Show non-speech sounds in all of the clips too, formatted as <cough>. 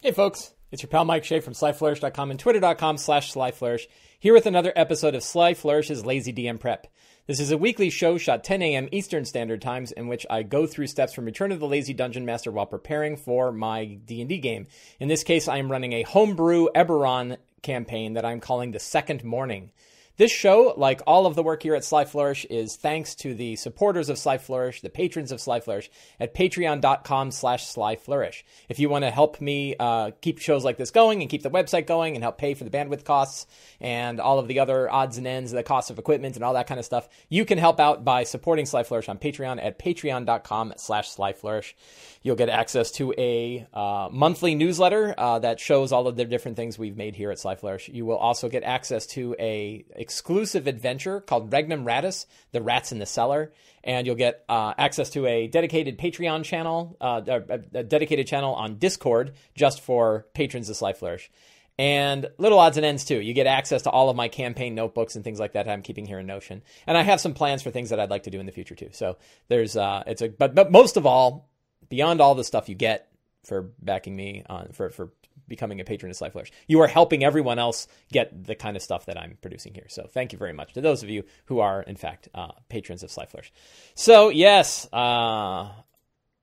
Hey, folks. It's your pal Mike Shea from SlyFlourish.com and Twitter.com slash SlyFlourish, here with another episode of Sly Flourish's Lazy DM Prep. This is a weekly show shot 10 a.m. Eastern Standard Times in which I go through steps from Return of the Lazy Dungeon Master while preparing for my D&D game. In this case, I am running a homebrew Eberron campaign that I'm calling The Second Morning. This show, like all of the work here at Sly Flourish, is thanks to the supporters of Sly Flourish, the patrons of Sly Flourish, at patreon.com slash Sly Flourish. If you want to help me uh, keep shows like this going and keep the website going and help pay for the bandwidth costs and all of the other odds and ends, the cost of equipment and all that kind of stuff, you can help out by supporting Sly Flourish on Patreon at patreon.com slash Sly Flourish. You'll get access to a uh, monthly newsletter uh, that shows all of the different things we've made here at Sly Flourish. You will also get access to a exclusive adventure called Regnum Ratus, The Rats in the Cellar, and you'll get uh, access to a dedicated Patreon channel, uh, a, a dedicated channel on Discord just for patrons of Sly Flourish. And little odds and ends too. You get access to all of my campaign notebooks and things like that I'm keeping here in Notion. And I have some plans for things that I'd like to do in the future too. So there's uh it's a but but most of all, beyond all the stuff you get for backing me on for for becoming a patron of Sly Flourish. You are helping everyone else get the kind of stuff that I'm producing here. So thank you very much to those of you who are, in fact, uh, patrons of Sly Flourish. So, yes, uh,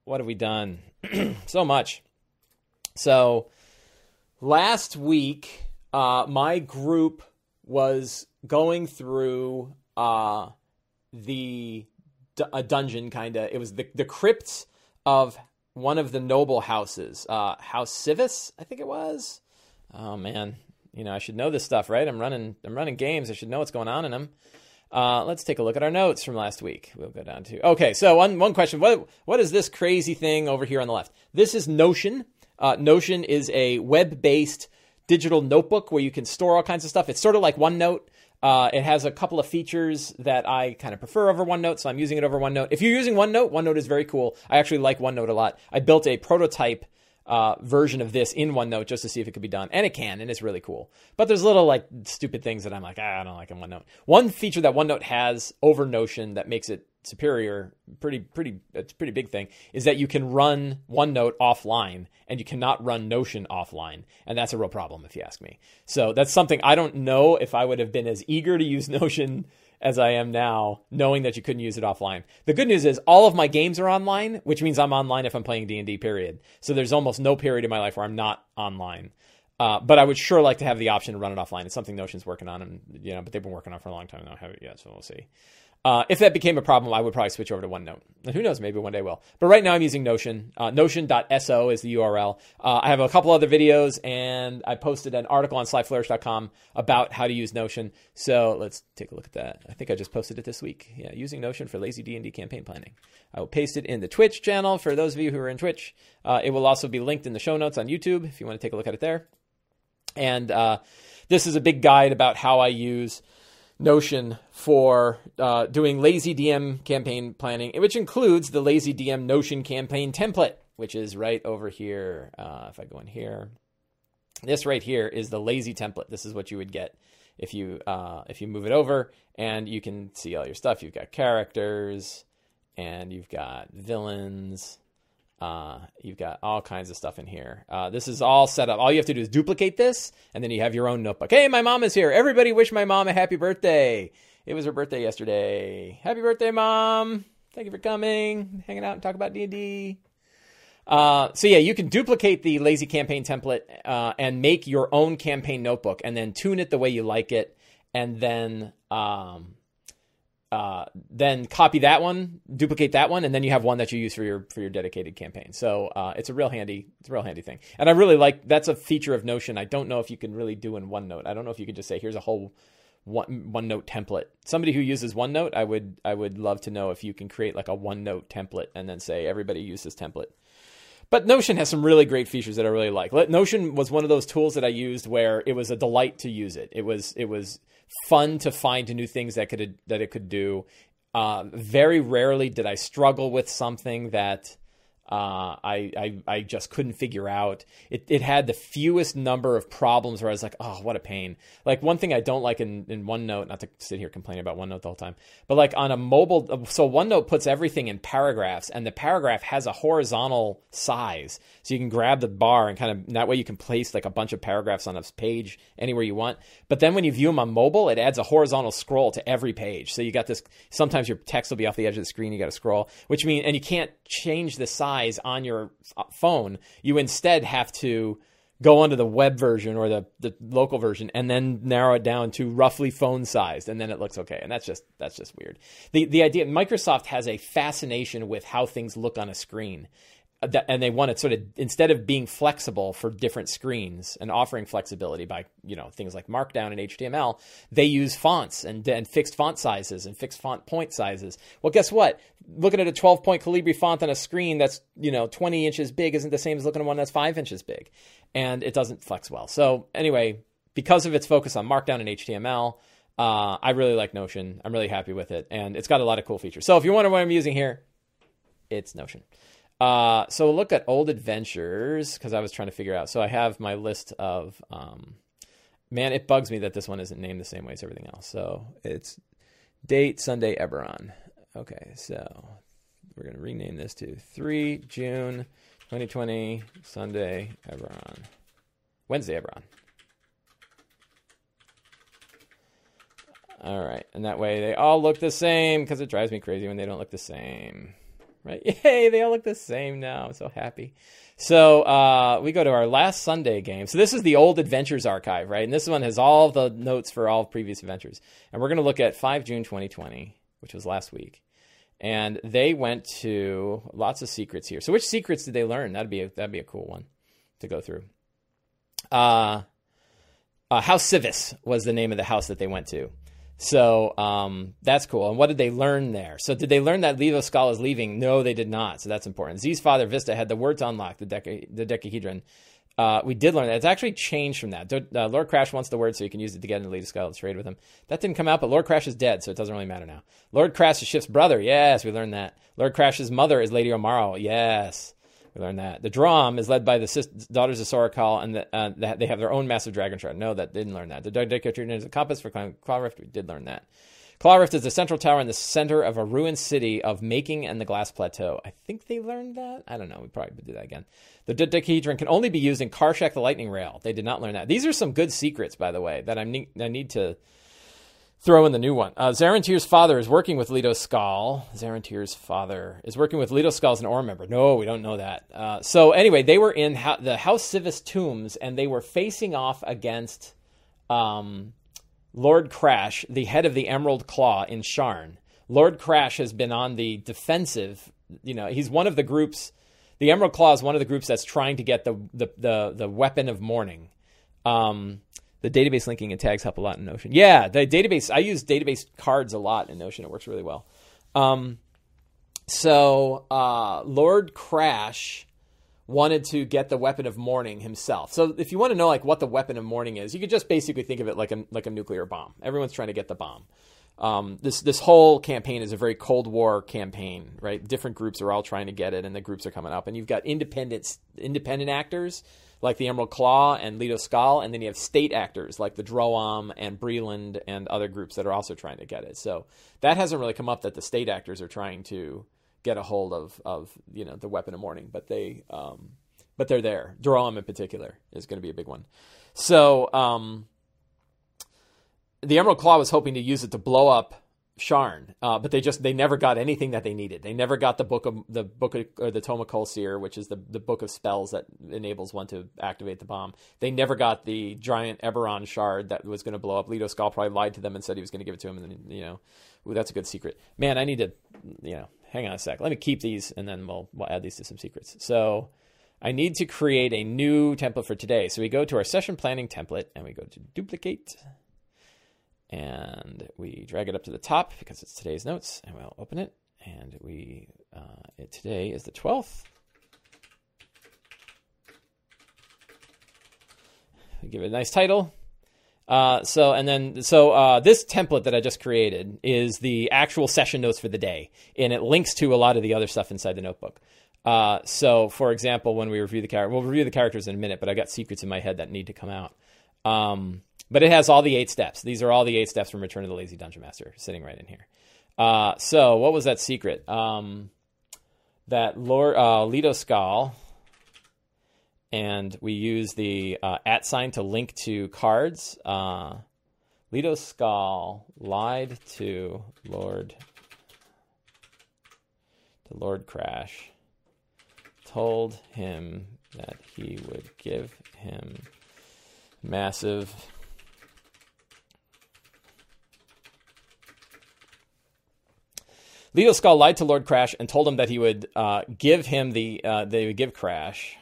what have we done? <clears throat> so much. So, last week, uh, my group was going through uh, the a dungeon, kind of. It was the, the crypts of one of the noble houses, uh, House Sivis, I think it was. Oh man, you know I should know this stuff, right? I'm running, I'm running games. I should know what's going on in them. Uh, let's take a look at our notes from last week. We'll go down to okay. So one one question: what what is this crazy thing over here on the left? This is Notion. Uh, Notion is a web based digital notebook where you can store all kinds of stuff. It's sort of like OneNote. Uh, it has a couple of features that I kind of prefer over OneNote, so I'm using it over OneNote. If you're using OneNote, OneNote is very cool. I actually like OneNote a lot. I built a prototype uh, version of this in OneNote just to see if it could be done, and it can, and it's really cool. But there's little like stupid things that I'm like, ah, I don't like in OneNote. One feature that OneNote has over Notion that makes it superior, pretty pretty it's pretty big thing, is that you can run OneNote offline and you cannot run Notion offline, and that's a real problem if you ask me. So that's something I don't know if I would have been as eager to use <laughs> Notion as I am now, knowing that you couldn't use it offline. The good news is all of my games are online, which means I'm online if I'm playing D and D. Period. So there's almost no period in my life where I'm not online. Uh, but I would sure like to have the option to run it offline. It's something Notion's working on, and you know, but they've been working on it for a long time now. Haven't yet, so we'll see. Uh, if that became a problem, I would probably switch over to OneNote. And Who knows? Maybe one day will. But right now, I'm using Notion. Uh, Notion.so is the URL. Uh, I have a couple other videos, and I posted an article on SlyFlourish.com about how to use Notion. So let's take a look at that. I think I just posted it this week. Yeah, using Notion for lazy D&D campaign planning. I will paste it in the Twitch channel for those of you who are in Twitch. Uh, it will also be linked in the show notes on YouTube if you want to take a look at it there. And uh, this is a big guide about how I use Notion for uh, doing lazy DM campaign planning, which includes the lazy DM Notion campaign template, which is right over here. Uh, if I go in here, this right here is the lazy template. This is what you would get if you uh, if you move it over, and you can see all your stuff. You've got characters, and you've got villains, uh, you've got all kinds of stuff in here. Uh, this is all set up. All you have to do is duplicate this, and then you have your own notebook. Hey, my mom is here. Everybody wish my mom a happy birthday. It was her birthday yesterday. Happy birthday, mom. Thank you for coming, hanging out, and talk about D&D. Uh, so yeah, you can duplicate the lazy campaign template uh, and make your own campaign notebook, and then tune it the way you like it, and then um, uh, then copy that one, duplicate that one, and then you have one that you use for your for your dedicated campaign. So uh, it's a real handy it's a real handy thing, and I really like that's a feature of Notion. I don't know if you can really do in OneNote. I don't know if you could just say here's a whole one OneNote template. Somebody who uses OneNote, I would I would love to know if you can create like a OneNote template and then say everybody use this template. But Notion has some really great features that I really like. Notion was one of those tools that I used where it was a delight to use it. It was it was fun to find new things that could that it could do. Uh, very rarely did I struggle with something that uh, I, I I just couldn't figure out. It it had the fewest number of problems where I was like, oh, what a pain. Like one thing I don't like in, in OneNote, not to sit here complaining about OneNote the whole time, but like on a mobile, so OneNote puts everything in paragraphs, and the paragraph has a horizontal size, so you can grab the bar and kind of that way you can place like a bunch of paragraphs on a page anywhere you want. But then when you view them on mobile, it adds a horizontal scroll to every page. So you got this. Sometimes your text will be off the edge of the screen. You got to scroll, which means and you can't change the size size on your phone. You instead have to go onto the web version or the, the local version and then narrow it down to roughly phone sized and then it looks okay. And that's just that's just weird. The the idea microsoft has a fascination with how things look on a screen uh, and they want to sort of instead of being flexible for different screens and offering flexibility by you know things like markdown and html they use fonts and, and fixed font sizes and fixed font point sizes. Well guess what looking at a 12 point calibri font on a screen that's you know 20 inches big isn't the same as looking at one that's 5 inches big and it doesn't flex well so anyway because of its focus on markdown and html uh, i really like notion i'm really happy with it and it's got a lot of cool features so if you wonder what i'm using here it's notion uh, so look at old adventures because I was trying to figure out. So I have my list of. Um, man, it bugs me that this one isn't named the same way as everything else. So it's date Sunday Eberron. Okay, so we're gonna rename this to three June 2020 Sunday Eberron, Wednesday Eberron. All right, and that way they all look the same because it drives me crazy when they don't look the same right? <laughs> Yay, they all look the same now. I'm so happy. So uh, we go to our last Sunday game. So this is the old Adventures archive, right? And this one has all the notes for all previous adventures. And we're going to look at 5 June 2020, which was last week. And they went to lots of secrets here. So which secrets did they learn? That'd be a, that'd be a cool one to go through. Uh, uh, House Sivis was the name of the house that they went to. So um, that's cool. And what did they learn there? So did they learn that Leto Skal is leaving? No, they did not. So that's important. Z's father Vista had the word to unlock the, deca- the decahedron. Uh, we did learn that. It's actually changed from that. Uh, Lord Crash wants the word so you can use it to get into Skal to trade with him. That didn't come out, but Lord Crash is dead, so it doesn't really matter now. Lord Crash is Shift's brother. Yes, we learned that. Lord Crash's mother is Lady Omaro. Yes. We learned that. The Droaam is led by the sis- daughters of Sora Kell, and the, uh, they have their own massive dragon shard. No, that didn't learn that. The Decahedron is a compass for Claw Rift. We did learn that. Claw Rift is the central tower in the center of a ruined city of Making and the Glass Plateau. I think they learned that. I don't know. We probably do that again. The Decahedron can only be used in Karshak the Lightning Rail. They did not learn that. These are some good secrets, by the way, that I need, I need to throw in the new one. Uh, Zarentir's father is working with Leto Skal. Zarentir's father is working with Leto Skal as an Aurum member. No, we don't know that. Uh, so anyway, they were in ha- the House Sivis tombs, and they were facing off against um, Lord Crash, the head of the Emerald Claw in Sharn. Lord Crash has been on the defensive. You know, he's one of the groups. The Emerald Claw is one of the groups that's trying to get the the the, the weapon of mourning. Um, the database linking and tags help a lot in Notion. Yeah, the database. I use database cards a lot in Notion. It works really well. Um, so uh, Lord Crash wanted to get the weapon of mourning himself. So if you want to know like what the weapon of mourning is, you could just basically think of it like a like a nuclear bomb. Everyone's trying to get the bomb. Um, this this whole campaign is a very Cold War campaign, right? Different groups are all trying to get it, and the groups are coming up. And you've got independent independent actors like the Emerald Claw and Leto Skal, and then you have state actors like the Droaam and Breland and other groups that are also trying to get it. So that hasn't really come up that the state actors are trying to get a hold of of you know the weapon of mourning, but they um, but they're there. Droaam in particular is going to be a big one. So um, the Emerald Claw was hoping to use it to blow up Sharn, uh, but they just they never got anything that they needed. They never got the book of the book of, or the Tome of Colseer, which is the the book of spells that enables one to activate the bomb. They never got the giant Eberron shard that was going to blow up. Leto Skal probably lied to them and said he was going to give it to him, and then you know, ooh, that's a good secret. Man, I need to, you know, hang on a sec. Let me keep these, and then we'll we'll add these to some secrets. So. I need to create a new template for today. So we go to our session planning template and we go to duplicate and we drag it up to the top because it's today's notes, and we'll open it. And we uh, it, today is the 12th. We give it a nice title. Uh, so and then so uh, this template that I just created is the actual session notes for the day, and it links to a lot of the other stuff inside the notebook. Uh, so, for example, when we review the character, we'll review the characters in a minute, but I got secrets in my head that need to come out. Um, but it has all the eight steps. These are all the eight steps from Return of the Lazy Dungeon Master sitting right in here. Uh, so, what was that secret? Um, that Lord uh, Leto Skal, and we use the uh, at sign to link to cards. Uh, Leto Skal lied to Lord to Lord Crash told him that he would give him massive Leto Skal lied to Lord Crash and told him that he would uh, give him the uh, they would give Crash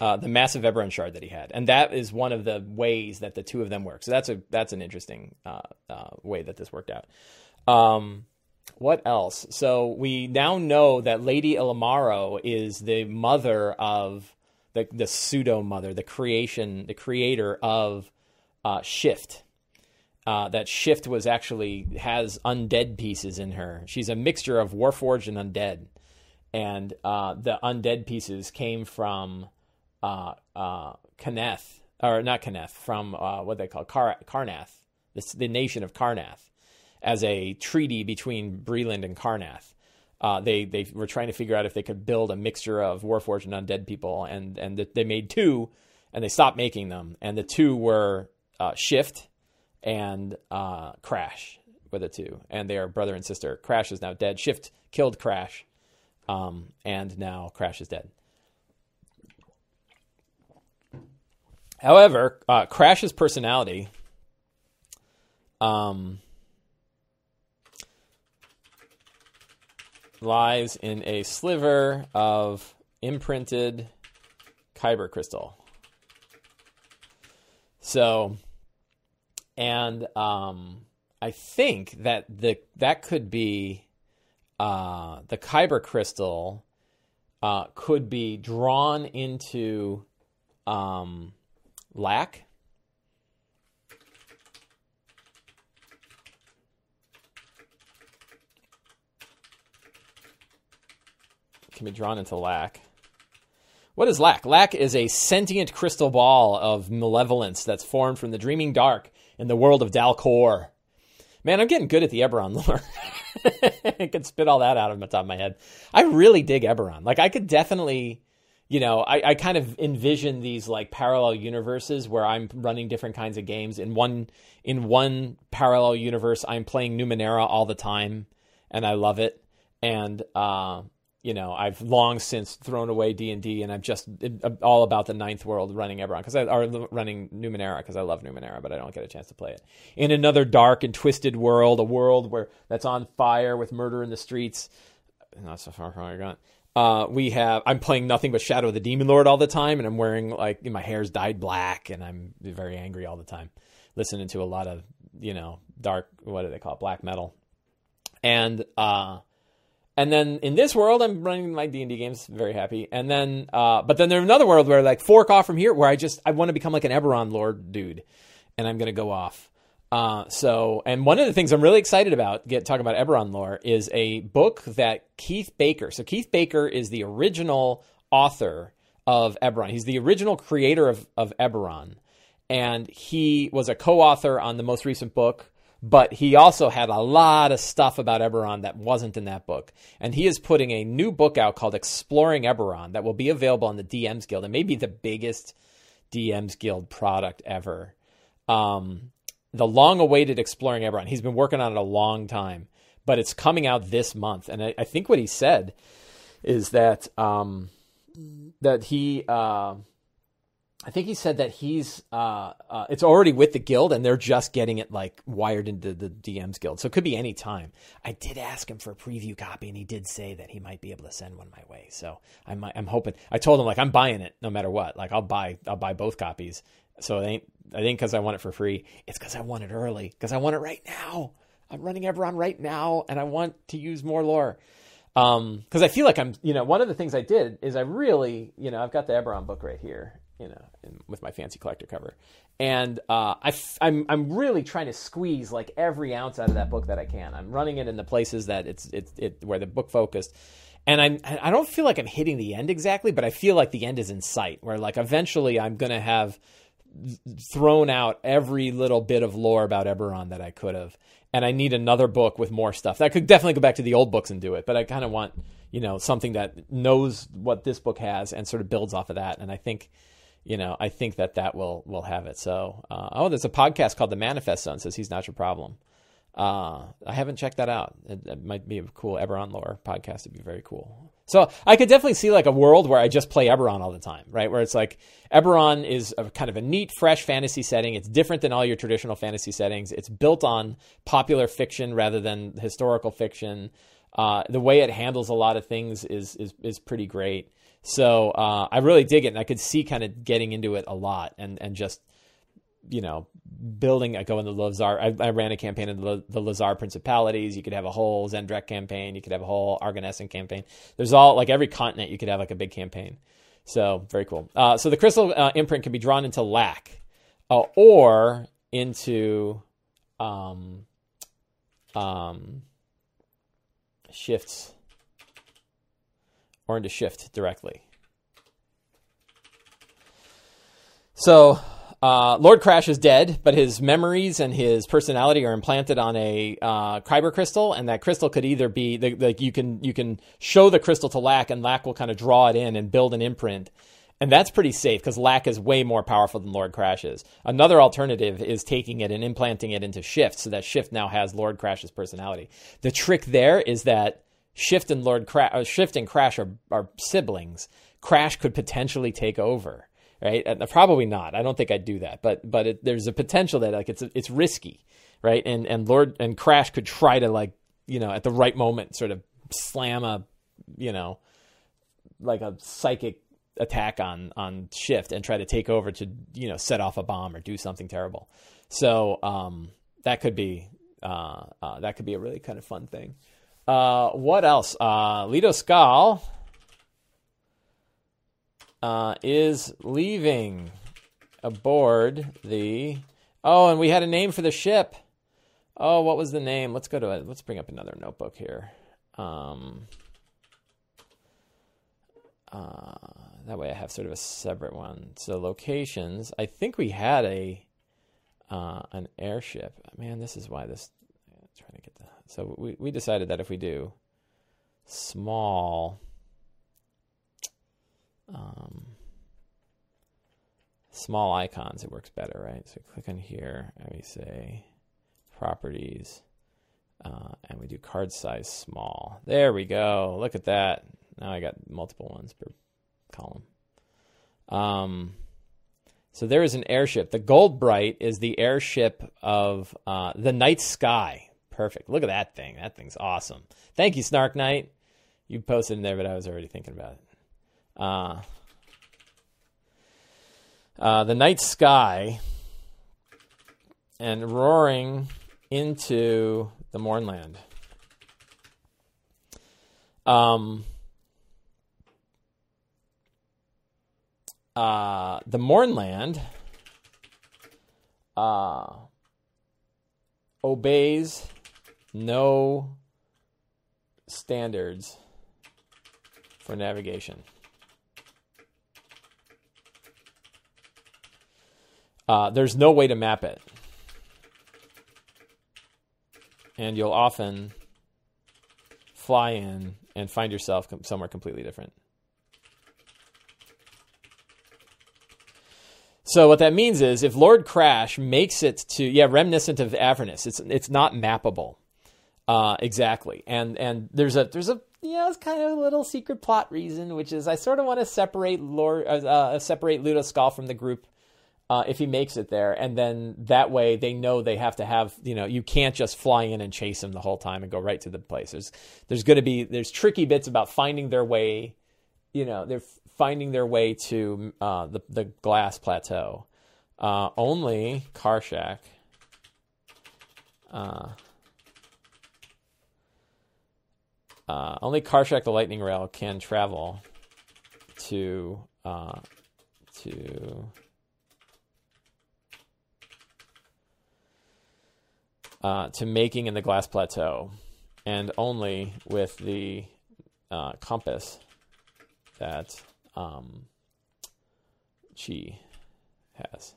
uh, the massive Eberron shard that he had, and that is one of the ways that the two of them work. So that's a that's an interesting uh, uh, way that this worked out. Um, what else? So we now know that Lady Ilamaro is the mother of the the pseudo mother, the creation, the creator of uh, Shift. Uh, that Shift was actually has undead pieces in her. She's a mixture of Warforged and undead, and uh, the undead pieces came from uh, uh, Kaneth, or not Kaneth, from uh, what they call Kar- Karrnath, the, the nation of Karrnath as a treaty between Breland and Karrnath. Uh, they they were trying to figure out if they could build a mixture of Warforged and undead people, and and they made two, and they stopped making them, and the two were uh, Shift and uh, Crash were the two, and they are brother and sister. Crash is now dead. Shift killed Crash, um, and now Crash is dead. However, uh, Crash's personality um, lies in a sliver of imprinted Khyber crystal. So, and um, I think that the that could be uh, the Khyber crystal uh, could be drawn into um, lack can be drawn into lack. What is lack? Lack is a sentient crystal ball of malevolence that's formed from the dreaming dark in the world of Dal Quor. Man, I'm getting good at the Eberron lore. <laughs> I can spit all that out of the top of my head. I really dig Eberron. Like, I could definitely, you know, I, I kind of envision these like parallel universes where I'm running different kinds of games. In one in one parallel universe, I'm playing Numenera all the time, and I love it. And uh, you know, I've long since thrown away D and D, and I'm just all about the ninth world running Eberron because I are running Numenera because I love Numenera, but I don't get a chance to play it. In another dark and twisted world, a world where that's on fire with murder in the streets, not so far from where you're Uh, we have I'm playing nothing but Shadow of the Demon Lord all the time, and I'm wearing like my hair's dyed black, and I'm very angry all the time, listening to a lot of you know dark what do they call it black metal, and uh and then in this world, I'm running my D and D games, very happy. And then, uh, but then there's another world where like fork off from here, where I just I want to become like an Eberron Lord dude, and I'm gonna go off. Uh, so, and one of the things I'm really excited about, get talking about Eberron lore, is a book that Keith Baker. So Keith Baker is the original author of Eberron. He's the original creator of of Eberron, and he was a co-author on the most recent book but he also had a lot of stuff about Eberron that wasn't in that book. And he is putting a new book out called Exploring Eberron that will be available on the DMs Guild and maybe the biggest DMs Guild product ever. Um, the long awaited Exploring Eberron. He's been working on it a long time, but it's coming out this month. And I, I think what he said is that um, that he. Uh, I think he said that he's uh, uh, it's already with the guild and they're just getting it like wired into the DMs guild. So it could be any time. I did ask him for a preview copy and he did say that he might be able to send one my way. So I'm I'm hoping. I told him like I'm buying it no matter what. Like I'll buy I'll buy both copies. So it ain't I think because I want it for free. It's because I want it early. Because I want it right now. I'm running Eberron right now and I want to use more lore. Um, because I feel like I'm, you know, one of the things I did is I really, you know, I've got the Eberron book right here, you know, in, with my fancy collector cover. And uh, I f- I'm I'm really trying to squeeze like every ounce out of that book that I can. I'm running it in the places that it's it's it where the book focused, and I'm, I don't feel like I'm hitting the end exactly, but I feel like the end is in sight. Where like eventually I'm gonna have thrown out every little bit of lore about Eberron that I could have, and I need another book with more stuff. I could definitely go back to the old books and do it, but I kind of want you know something that knows what this book has and sort of builds off of that. And I think you know I think that that will will have it. So uh, oh, there's a podcast called The Manifest Zone says he's not your problem. Uh, I haven't checked that out. It, it, might be a cool Eberron lore podcast. It'd be very cool. So I could definitely see like a world where I just play Eberron all the time, right? Where it's like Eberron is a kind of a neat, fresh fantasy setting. It's different than all your traditional fantasy settings. It's built on popular fiction rather than historical fiction. Uh, the way it handles a lot of things is is is pretty great. So uh, I really dig it, and I could see kind of getting into it a lot, and and just you know, building, I go in the Lhazaar. I, I ran a campaign in the, the Lhazaar Principalities. You could have a whole Xen'drek campaign. You could have a whole Argonnessen campaign. There's all, like every continent, you could have like a big campaign. So, very cool. Uh, so, the crystal uh, imprint can be drawn into lac uh, or into um, um, shifts or into shift directly. So, uh, Lord Crash is dead, but his memories and his personality are implanted on a uh, Khyber crystal, and that crystal could either be like you can you can show the crystal to Lack, and Lack will kind of draw it in and build an imprint, and that's pretty safe because Lack is way more powerful than Lord Crash is. Another alternative is taking it and implanting it into Shift, so that Shift now has Lord Crash's personality. The trick there is that Shift and Lord Crash, uh, Shift and Crash are, are siblings. Crash could potentially take over right? Uh, probably not. I don't think I'd do that, but but it, there's a potential that like it's it's risky, right? And and Lord and Crash could try to like you know at the right moment sort of slam a you know like a psychic attack on on shift and try to take over to you know set off a bomb or do something terrible. So um, that could be uh, uh, that could be a really kind of fun thing. Uh, what else? Uh, Leto Skal uh, is leaving aboard the. Oh, and we had a name for the ship. Oh, what was the name? Let's go to it. Let's bring up another notebook here. Um, uh, that way I have sort of a separate one. So locations. I think we had a uh, an airship. Man, this is why this. trying to get the. So we we decided that if we do small um, small icons, it works better, right? So click on here and we say properties, uh, and we do card size small. There we go. Look at that. Now I got multiple ones per column. Um, so there is an airship. The Gold Bright is the airship of uh, the Night Sky. Perfect. Look at that thing. That thing's awesome. Thank you, Snark Knight. You posted in there, but I was already thinking about it. Uh, uh, the night sky and roaring into the Mournland. Um, uh, the Mournland uh, obeys no standards for navigation. Uh, there's no way to map it. And you'll often fly in and find yourself somewhere completely different. So what that means is if Lord Crash makes it to yeah reminiscent of Avernus, it's it's not mappable uh, exactly, and and there's a there's a yeah it's kind of a little secret plot reason, which is I sort of want to separate Lord uh, uh, separate Leto Skal from the group uh, if he makes it there, and then that way they know they have to have you know you can't just fly in and chase him the whole time and go right to the place. There's there's going to be there's tricky bits about finding their way, you know they're finding their way to uh, the the glass plateau. Uh, only Karshak. Uh, uh, only Karshak the Lightning Rail can travel to uh, to uh, to making in the glass plateau, and only with the uh, compass that um, Chi has.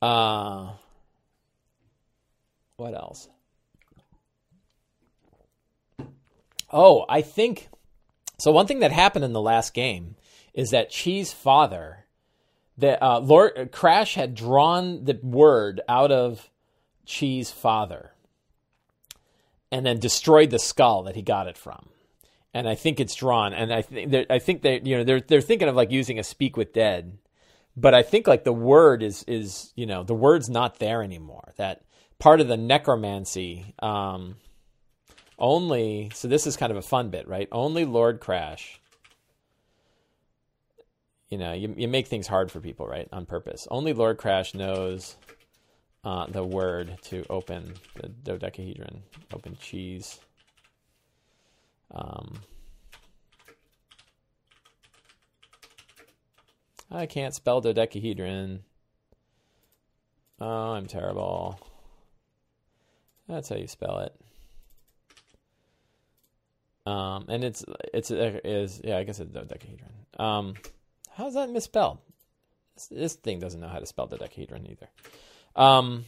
Uh, what else? Oh, I think so. One thing that happened in the last game is that Chi's father, that uh, Lord Crash had drawn the word out of Chi's father, and then destroyed the skull that he got it from. And I think it's drawn, and I think I think they you know they're they're thinking of like using a speak with dead, but I think like the word is is you know the word's not there anymore. That part of the necromancy. Um, only so this is kind of a fun bit, right? Only Lord Crash. You know, you you make things hard for people, right? On purpose. Only Lord Crash knows uh, the word to open the dodecahedron, open cheese. Um, I can't spell dodecahedron. Oh, I'm terrible. That's how you spell it. Um, and it's it's is yeah, I guess it's dodecahedron. Um, how's that misspelled? This, this, thing doesn't know how to spell dodecahedron either. Um,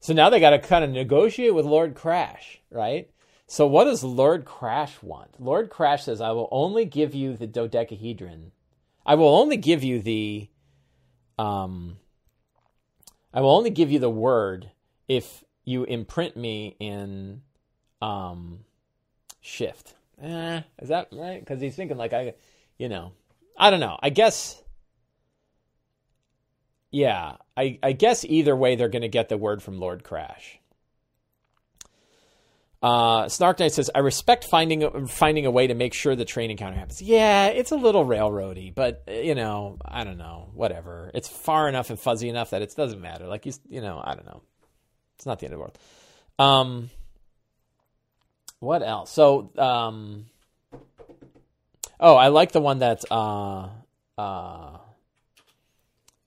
so now they got to kind of negotiate with Lord Crash, right? So what does Lord Crash want? Lord Crash says, "I will only give you the dodecahedron. I will only give you the um. I will only give you the word if you imprint me in um shift. Eh, is that right? Because he's thinking like I, you know, I don't know. I guess. Yeah, I, I guess either way they're going to get the word from Lord Crash. Uh, Snark Knight says, "I respect finding finding a way to make sure the train encounter happens." Yeah, it's a little railroady, but you know, I don't know, whatever. It's far enough and fuzzy enough that it doesn't matter. Like you, you know, I don't know. It's not the end of the world. Um, what else? So, um, oh, I like the one that's uh, uh,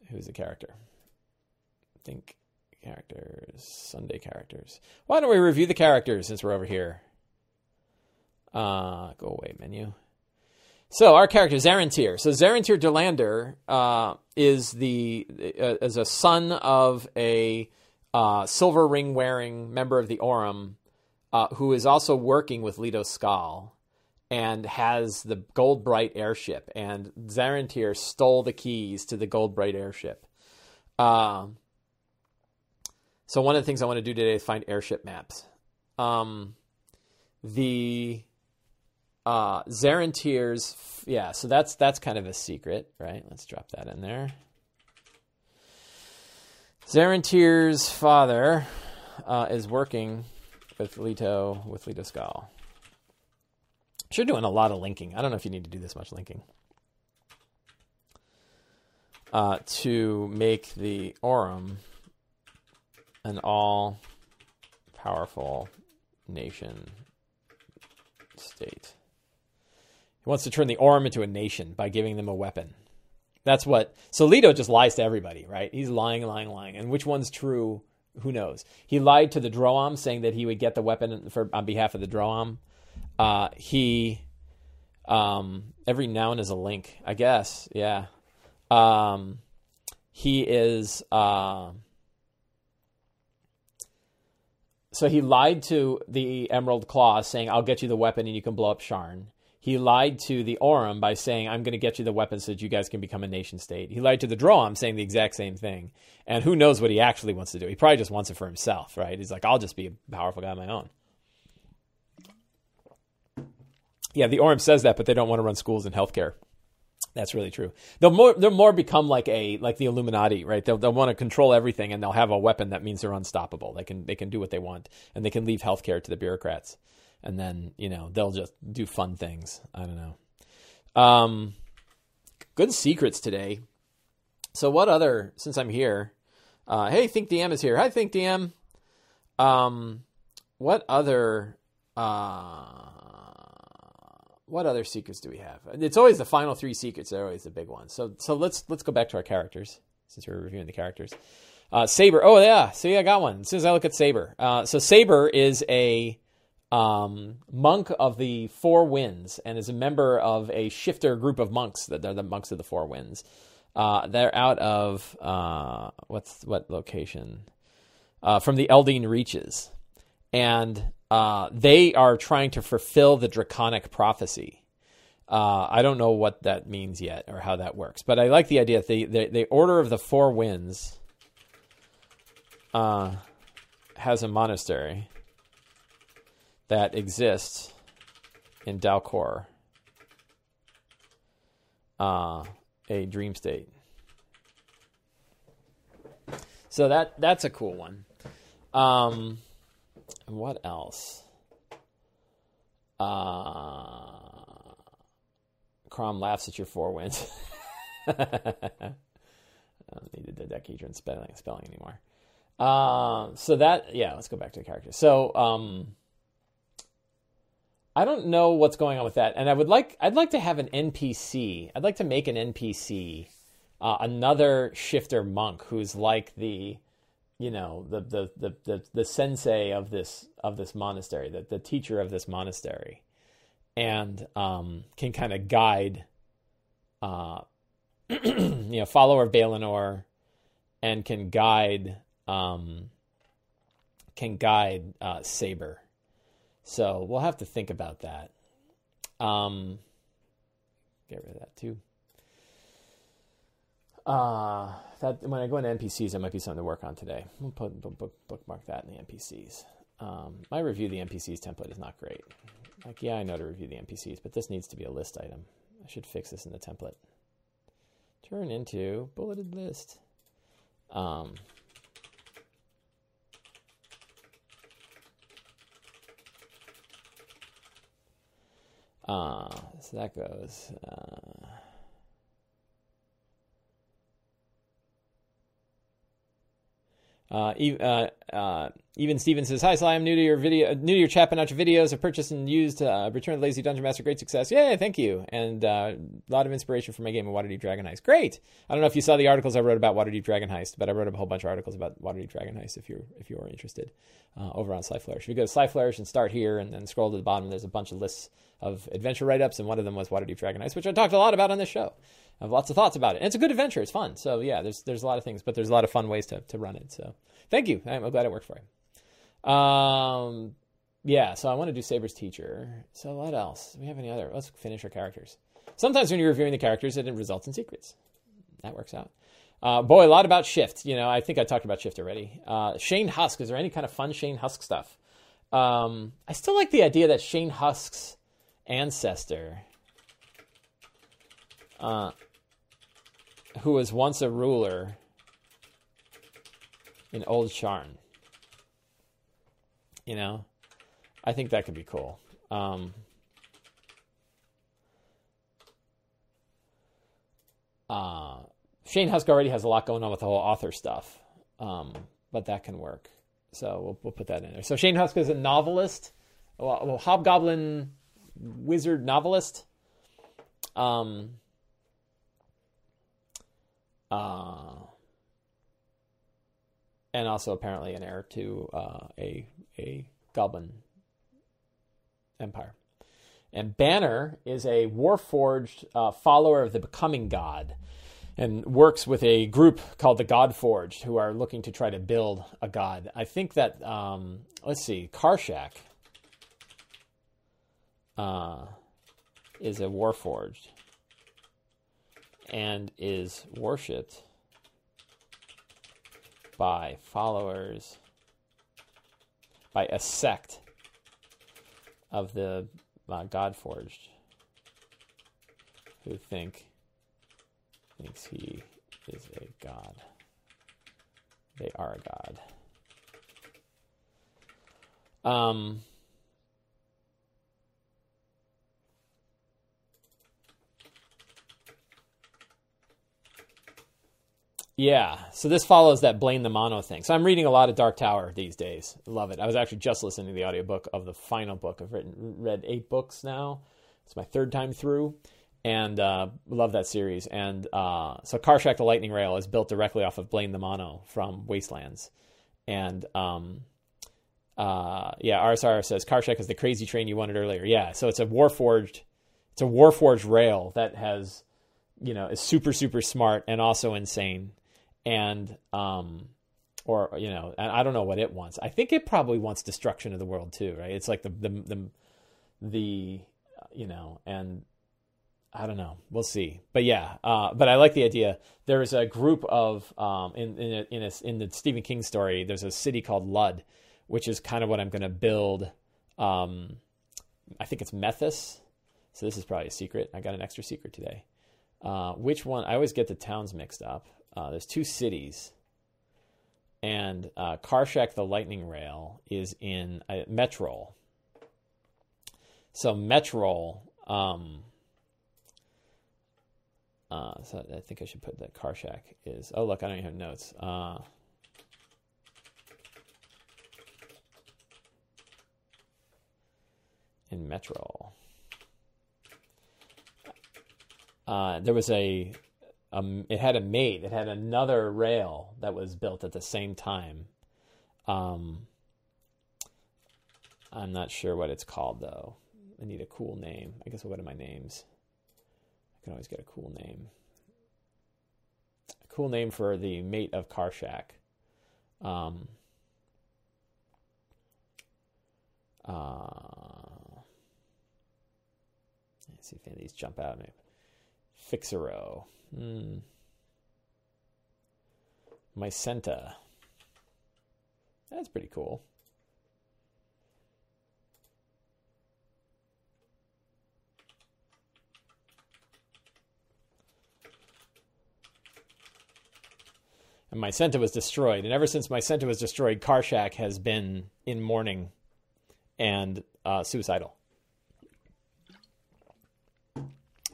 who's the character? I think characters, Sunday characters. Why don't we review the characters since we're over here? Uh, go away menu. So our character Zarentir. So Zarentir Delander uh, is the uh, is a son of a uh, silver ring wearing member of the Aurum uh, who is also working with Leto Skal and has the Gold Bright airship. And Zarentir stole the keys to the Gold Bright airship. Uh, so one of the things I want to do today is find airship maps. Um, the uh, Zarentir's, yeah. So that's that's kind of a secret, right? Let's drop that in there. Zarentir's father uh, is working with Leto with Leto Skal. You're doing a lot of linking. I don't know if you need to do this much linking. Uh, to make the Aurum an all powerful nation state. He wants to turn the Aurum into a nation by giving them a weapon. That's what. So Leto just lies to everybody, right? He's lying, lying, lying. And which one's true? who knows? He lied to the Droaam, saying that he would get the weapon for on behalf of the Droaam. Uh, he um, every noun is a link, I guess. Yeah. Um, he is. Uh, so he lied to the Emerald Claw, saying, "I'll get you the weapon and you can blow up Sharn." He lied to the Aurum by saying, I'm going to get you the weapons so that you guys can become a nation state. He lied to the Droaam saying the exact same thing. And who knows what he actually wants to do? He probably just wants it for himself, right? He's like, I'll just be a powerful guy on my own. Yeah, the Aurum says that, but they don't want to run schools and healthcare. That's really true. They'll more they'll more become like a like the Illuminati, right? They'll they'll want to control everything, and they'll have a weapon that means they're unstoppable. They can they can do what they want, and they can leave healthcare to the bureaucrats and then you know they'll just do fun things. I don't know. Um, good secrets today. So what other? Since I'm here, uh, hey, Think DM is here. Hi, Think DM. Um, what other? Uh, what other secrets do we have? It's always the final three secrets. They're always the big ones. So so let's let's go back to our characters since we're reviewing the characters. Uh, Saber. Oh yeah, see, I got one. As soon as I look at Saber, uh, so Saber is a um, monk of the Four Winds and is a member of a shifter group of monks. That they're the monks of the Four Winds. Uh, they're out of uh, what's what location? Uh, from the Eldeen Reaches, and uh, they are trying to fulfill the draconic prophecy. Uh, I don't know what that means yet or how that works, but I like the idea. The the, the Order of the Four Winds uh, has a monastery that exists in Dal Quor, uh, a dream state. So that that's a cool one. Um, what else? Uh, Crom laughs at your four wins. <laughs> I don't need the dodecahedron spelling spelling anymore. Uh, so that yeah, let's go back to the characters. So um, I don't know what's going on with that, and I would like I'd like to have an NPC. I'd like to make an NPC, uh, another shifter monk who's like the, you know, the the the the, the sensei of this of this monastery, the the teacher of this monastery, and um, can kind of guide, uh, <clears throat> you know, follower of Balinor, and can guide um, can guide uh, Saber so we'll have to think about that. Um, get rid of that too. Uh, that when I go into NPCs, that might be something to work on today. We'll put book, bookmark that in the NPCs. Um, my review the NPCs template is not great. Like, yeah, I know to review the NPCs, but this needs to be a list item. I should fix this in the template. Turn into bulleted list. Um, Uh, so that goes. Uh, Uh, uh, uh, even Steven says, "Hi, Sly. I'm new to your video, new to your but not your videos. I've purchased and used uh, Return of the Lazy Dungeon Master. Great success. Yeah, thank you. And uh, a lot of inspiration for my game of Waterdeep Dragon Heist. Great. I don't know if you saw the articles I wrote about Waterdeep Dragon Heist, but I wrote a whole bunch of articles about Waterdeep Dragon Heist. If you're if you are interested, over on Sly Flourish. If you go to Sly Flourish and start here, and then scroll to the bottom, there's a bunch of lists of adventure write-ups, and one of them was Waterdeep Dragon Heist, which I talked a lot about on this show. I have lots of thoughts about it. And it's a good adventure. It's fun. So yeah, there's there's a lot of things, but there's a lot of fun ways to to run it. So thank you. I'm glad it worked for you. Um, yeah. So I want to do Saber's teacher. So what else? Do we have any other? Let's finish our characters. Sometimes when you're reviewing the characters, it results in secrets. That works out. Uh, boy, a lot about Shift. You know, I think I talked about Shift already. Uh, Shane Husk. Is there any kind of fun Shane Husk stuff? Um, I still like the idea that Shane Husk's ancestor uh, who was once a ruler in Old Sharn. You know, I think that could be cool. Um, uh, Shane Husk already has a lot going on with the whole author stuff, um, but that can work. So we'll, we'll put that in there. So Shane Husk is a novelist, hobgoblin wizard novelist. Um, uh, and also apparently an heir to uh, a a goblin empire. And Banner is a warforged uh, follower of the Becoming God, and works with a group called the Godforged, who are looking to try to build a god. I think that um, let's see, Karshak uh, is a warforged and is worshipped by followers, by a sect of the uh, Godforged who think thinks he is a god. They are a god. Um, Yeah, so this follows that Blaine the mono thing. So I'm reading a lot of Dark Tower these days. Love it. I was actually just listening to the audiobook of the final book. I've written read eight books now. It's my third time through, and uh, love that series. And uh, so Karshak the Lightning Rail is built directly off of Blaine the Mono from Wastelands, and um, uh, yeah, RSR says Karshak is the crazy train you wanted earlier. Yeah, so it's a Warforged, it's a Warforged rail that has, you know, is super super smart and also insane, and um, or you know, and I don't know what it wants. I think it probably wants destruction of the world too, right? It's like the the the, the you know, and I don't know. We'll see. But yeah, uh, but I like the idea. There's a group of um, in in a, in, a, in the Stephen King story. There's a city called Lud, which is kind of what I'm going to build. Um, I think it's Methus. So this is probably a secret. I got an extra secret today. Uh, which one? I always get the towns mixed up. Uh, there's two cities, and uh, Karshak the Lightning Rail is in uh. So Metrol. Um, uh, so I think I should put that Karshak is. Oh, look, I don't even have notes. Uh, in Metrol. Uh, there was a, um, it had a mate. It had another rail that was built at the same time. Um, I'm not sure what it's called though. I need a cool name. I guess what are my names? I can always get a cool name. A cool name for the mate of Karshak. Um, uh, let's see if any of these jump out at me. Fixero. Hmm. Mycenta. That's pretty cool. and Mycenta was destroyed. And ever since Mycenta was destroyed, Karshak has been in mourning and uh, suicidal.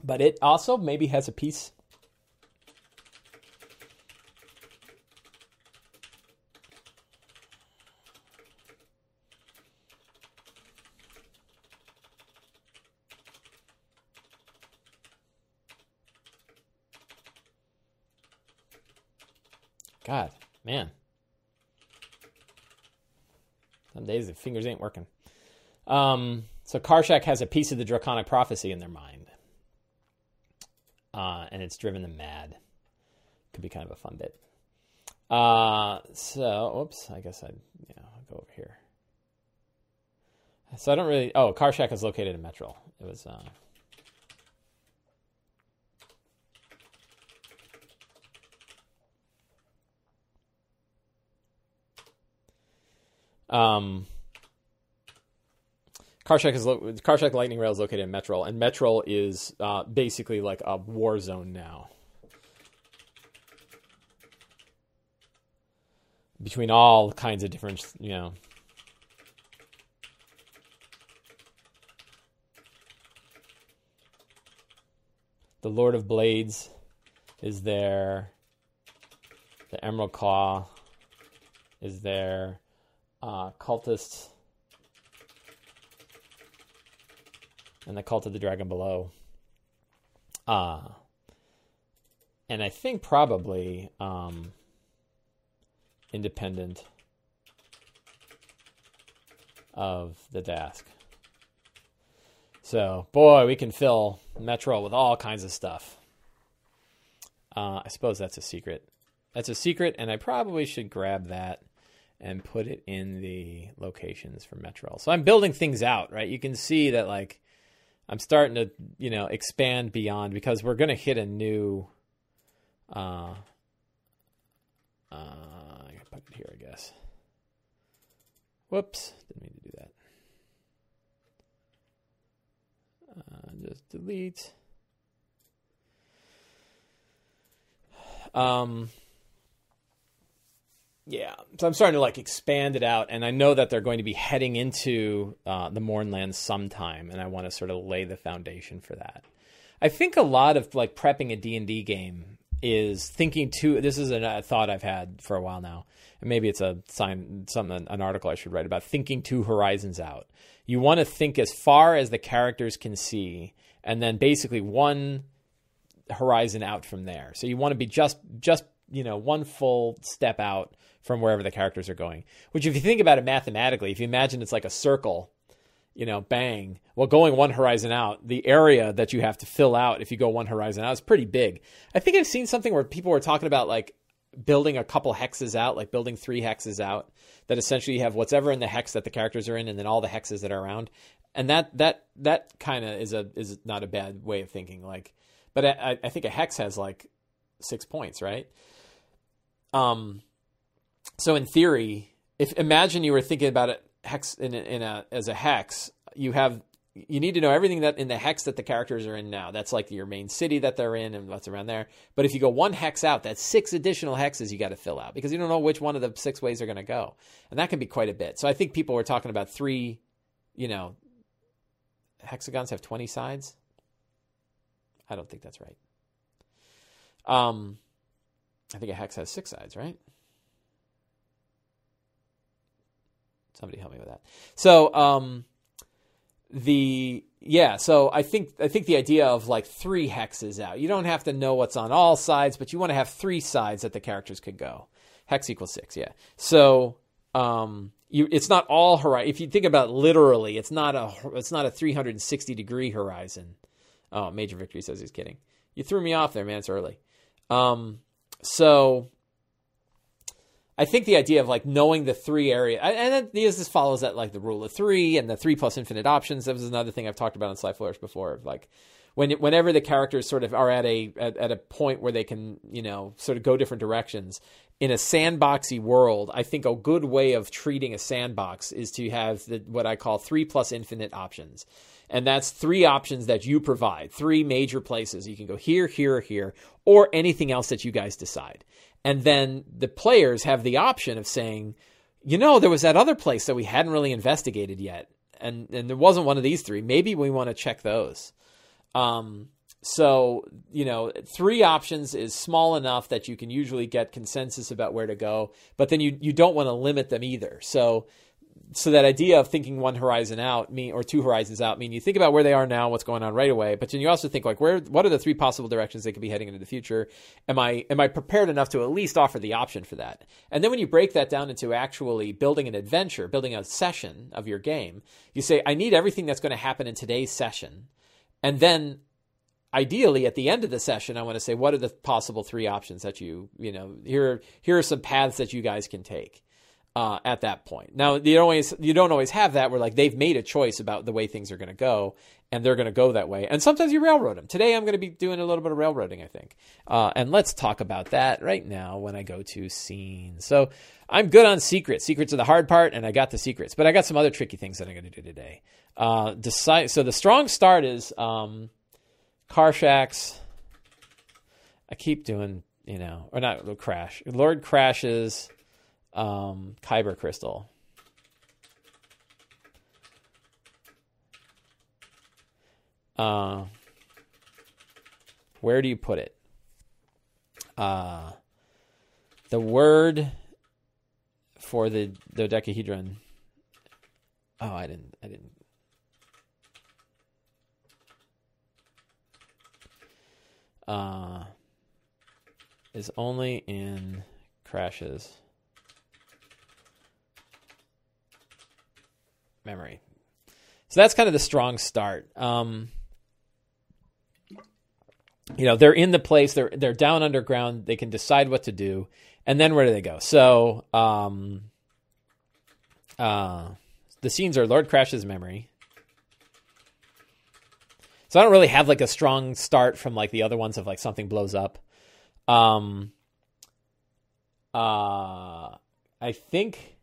But it also maybe has a piece. God, man. Some days the fingers ain't working. Um, so Karshak has a piece of the draconic prophecy in their mind. Uh, and it's driven them mad. Could be kind of a fun bit. Uh, so, oops, I guess you know, I'll go over here. So I don't really, oh, Karshak is located in Metrol. It was, uh, Um, Karshak is lo- Karshak Lightning Rail is located in Metrol, and Metrol is uh, basically like a war zone now. Between all kinds of different, you know. The Lord of Blades is there. The Emerald Claw is there uh, cultists and the cult of the dragon below. Uh, and I think probably um, independent of the Daask. So, boy, we can fill Metrol with all kinds of stuff. Uh, I suppose that's a secret. That's a secret, and I probably should grab that and put it in the locations for Metrol. So I'm building things out, right? You can see that like I'm starting to, you know, expand beyond because we're going to hit a new uh uh I to put it here, I guess. Whoops, didn't mean to do that. Uh, just delete. Um yeah, so I'm starting to like expand it out, and I know that they're going to be heading into uh, the Mournlands sometime, and I want to sort of lay the foundation for that. I think a lot of like prepping a D and D game is thinking too. This is a thought I've had for a while now, and maybe it's a sign, something, an article I should write about thinking two horizons out. You want to think as far as the characters can see, and then basically one horizon out from there. So you want to be just just you know one full step out from wherever the characters are going. Which, if you think about it mathematically, if you imagine it's like a circle, you know, bang. Well, going one horizon out, the area that you have to fill out if you go one horizon out is pretty big. I think I've seen something where people were talking about like building a couple hexes out, like building three hexes out, that essentially you have whatever in the hex that the characters are in, and then all the hexes that are around. And that that that kind of is a is not a bad way of thinking. Like, but I, I think a hex has like six points, right? Um, so in theory, if imagine you were thinking about it hex in a, in a as a hex, you have you need to know everything that in the hex that the characters are in now. That's like your main city that they're in and what's around there. But if you go one hex out, that's six additional hexes you got to fill out because you don't know which one of the six ways are going to go, and that can be quite a bit. So I think people were talking about three, you know, hexagons have twenty sides. I don't think that's right. Um, I think a hex has six sides, right? Somebody help me with that. So, um, the yeah, so I think I think the idea of like three hexes out. You don't have to know what's on all sides, but you want to have three sides that the characters could go. Hex equals six, yeah. So um, you, it's not all horizon. If you think about it literally, it's not a it's not a 360 degree horizon. Oh, Major Victory says he's kidding. You threw me off there, man. It's early. Um, so I think the idea of like knowing the three area, and then this follows that like the rule of three and the three plus infinite options. That was another thing I've talked about on Sly before. Like when whenever the characters sort of are at a at, at, a point where they can you know sort of go different directions in a sandboxy world, I think a good way of treating a sandbox is to have the, what I call three plus infinite options. And that's three options that you provide, three major places. You can go here, here, or here, or anything else that you guys decide. And then the players have the option of saying, you know, there was that other place that we hadn't really investigated yet. And, and there wasn't one of these three. Maybe we want to check those. Um, so, you know, three options is small enough that you can usually get consensus about where to go, but then you, you don't want to limit them either. So, so that idea of thinking one horizon out mean or two horizons out mean you think about where they are now what's going on right away but then you also think like where what are the three possible directions they could be heading into the future? Am i am i prepared enough to at least offer the option for that? And then when you break that down into actually building an adventure building a session of your game you say i need everything that's going to happen in today's session. And then ideally at the end of the session i want to say what are the possible three options that you you know here here are some paths that you guys can take uh, at that point. Now you don't always you don't always have that where like they've made a choice about the way things are going to go and they're going to go that way. And sometimes you railroad them. Today I'm going to be doing a little bit of railroading, I think. Uh, and let's talk about that right now when I go to scenes. So I'm good on secrets. Secrets are the hard part, and I got the secrets, but I got some other tricky things that I'm going to do today. Uh, decide. So the strong start is um, Carshax. I keep doing, you know, or not crash. Lord crashes um, Khyber crystal. Uh, where do you put it? Uh, the word for the dodecahedron. Oh, I didn't. I didn't. Uh, is only in crashes. Memory. So that's kind of the strong start. Um, you know, they're in the place, they're they're down underground, they can decide what to do, and then where do they go? So um, uh, the scenes are Lord Crash's memory. So I don't really have like a strong start from like the other ones of like something blows up. Um, uh, I think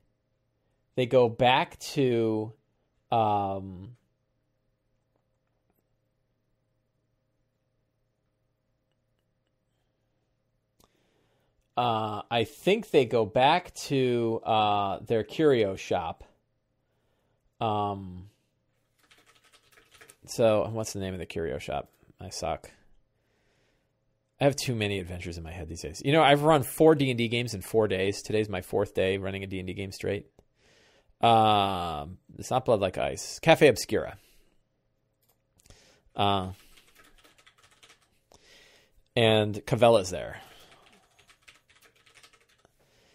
they go back to um, uh, I think they go back to uh, their curio shop. Um, so what's the name of the curio shop? I suck. I have too many adventures in my head these days. You know, I've run four D and D games in four days. Today's my fourth day running a D and D game straight. Um, it's not Blood Like Ice. Cafe Obscura. Uh, and Cavella's there.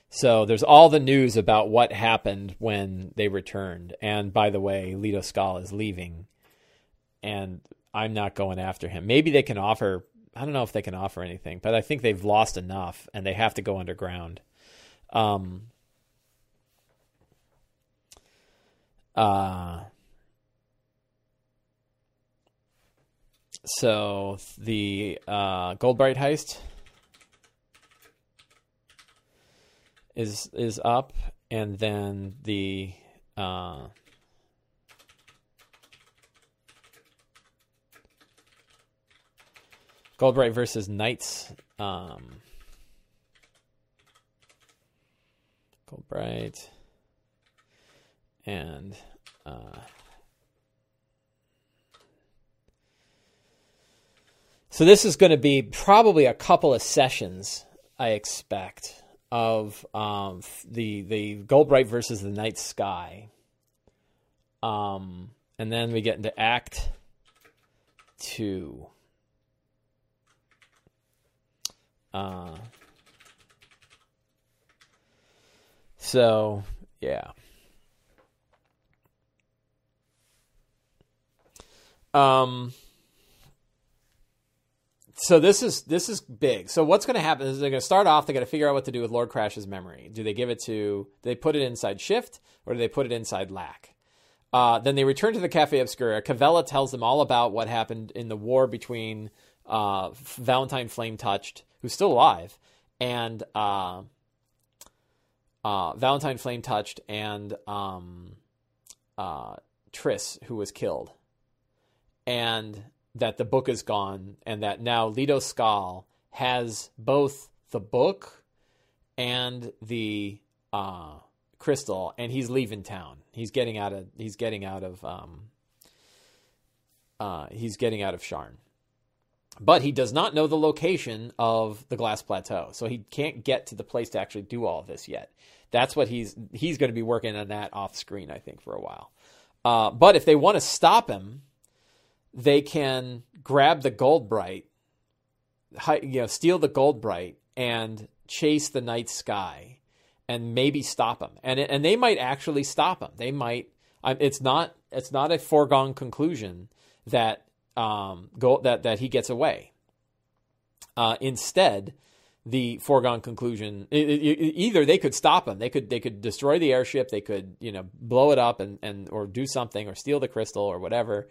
So there's all the news about what happened when they returned. And by the way, Leto Skal is leaving, and I'm not going after him. Maybe they can offer. I don't know if they can offer anything, but I think they've lost enough, and they have to go underground. Um. Uh. So the uh, Goldbright heist is is up, and then the uh, Goldbright versus Knights. Um, Goldbright and uh, so this is going to be probably a couple of sessions, I expect of um, the the Goldbright versus the Night Sky. Um, and then we get into Act Two. Uh, so yeah. Um so this is this is big. So what's going to happen is they're going to start off. They're going to figure out what to do with Lord Crash's memory. Do they give it to? Do they put it inside Shift or do they put it inside Lack? Uh, then they return to the Cafe Obscura. Cavella tells them all about what happened in the war between uh, Valentine Flame Touched, who's still alive, and uh, uh Valentine Flame Touched and um, uh, Triss, who was killed. And that the book is gone and that now Leto Skal has both the book and the uh, crystal, and he's leaving town. He's getting out of he's getting out of um, uh, he's getting out of Sharn. But he does not know the location of the glass plateau, so he can't get to the place to actually do all this yet. That's what he's he's going to be working on that off screen, I think, for a while. Uh, but if they want to stop him, they can grab the Goldbright, you know, steal the Goldbright and chase the night sky and maybe stop him. And and they might actually stop him. They might. It's not. It's not a foregone conclusion that um go that that he gets away. Uh, instead, the foregone conclusion it, it, either they could stop him they could they could destroy the airship they could you know blow it up and, and or do something or steal the crystal or whatever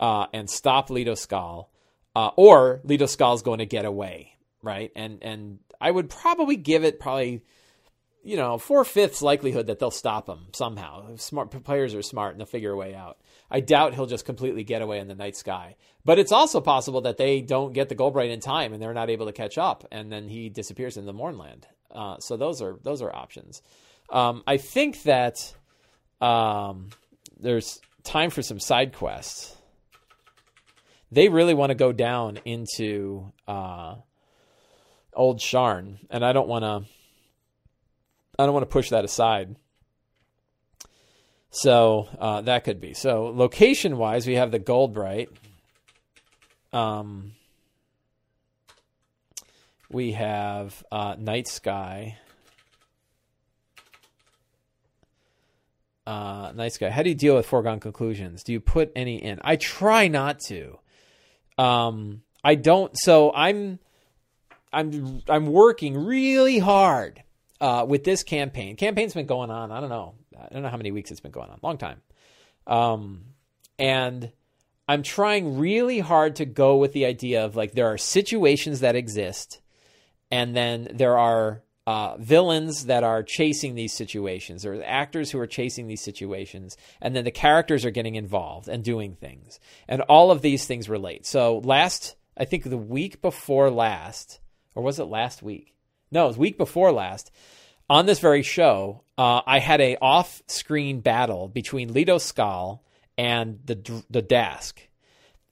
uh, and stop Leto Skal, uh, or Leto Skal's going to get away, right? And and I would probably give it probably, you know, four fifths likelihood that they'll stop him somehow. Smart players are smart and they'll figure a way out. I doubt he'll just completely get away in the night sky. But it's also possible that they don't get the Goldbright in time and they're not able to catch up, and then he disappears in the Mournland. Uh, so those are those are options. Um, I think that um, there's time for some side quests they really want to go down into uh, old Sharn, and I don't want to. I don't want to push that aside. So uh, that could be. So location wise, we have the Goldbright. Um, we have uh, Night Sky. Uh, Night Sky. How do you deal with foregone conclusions? Do you put any in? I try not to. Um, I don't. So I'm, I'm, I'm working really hard uh, with this campaign. Campaign's been going on. I don't know. I don't know how many weeks it's been going on. Long time. Um, and I'm trying really hard to go with the idea of like there are situations that exist, and then there are uh, villains that are chasing these situations, or actors who are chasing these situations, and then the characters are getting involved and doing things, and all of these things relate. So last, I think the week before last, or was it last week? No, it was week before last. On this very show, uh, I had a off-screen battle between Leto Skal and the the Daask,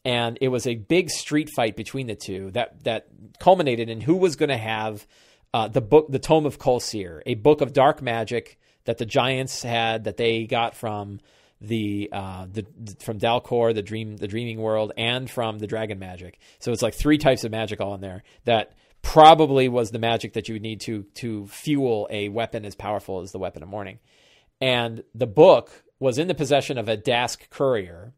and it was a big street fight between the two that that culminated in who was going to have uh, the book, the Tome of Kol Sir, a book of dark magic that the giants had that they got from the uh, the from Dal Quor, the dream, the dreaming world, and from the dragon magic. So it's like three types of magic all in there that probably was the magic that you would need to to fuel a weapon as powerful as the weapon of mourning. And the book was in the possession of a Daask courier,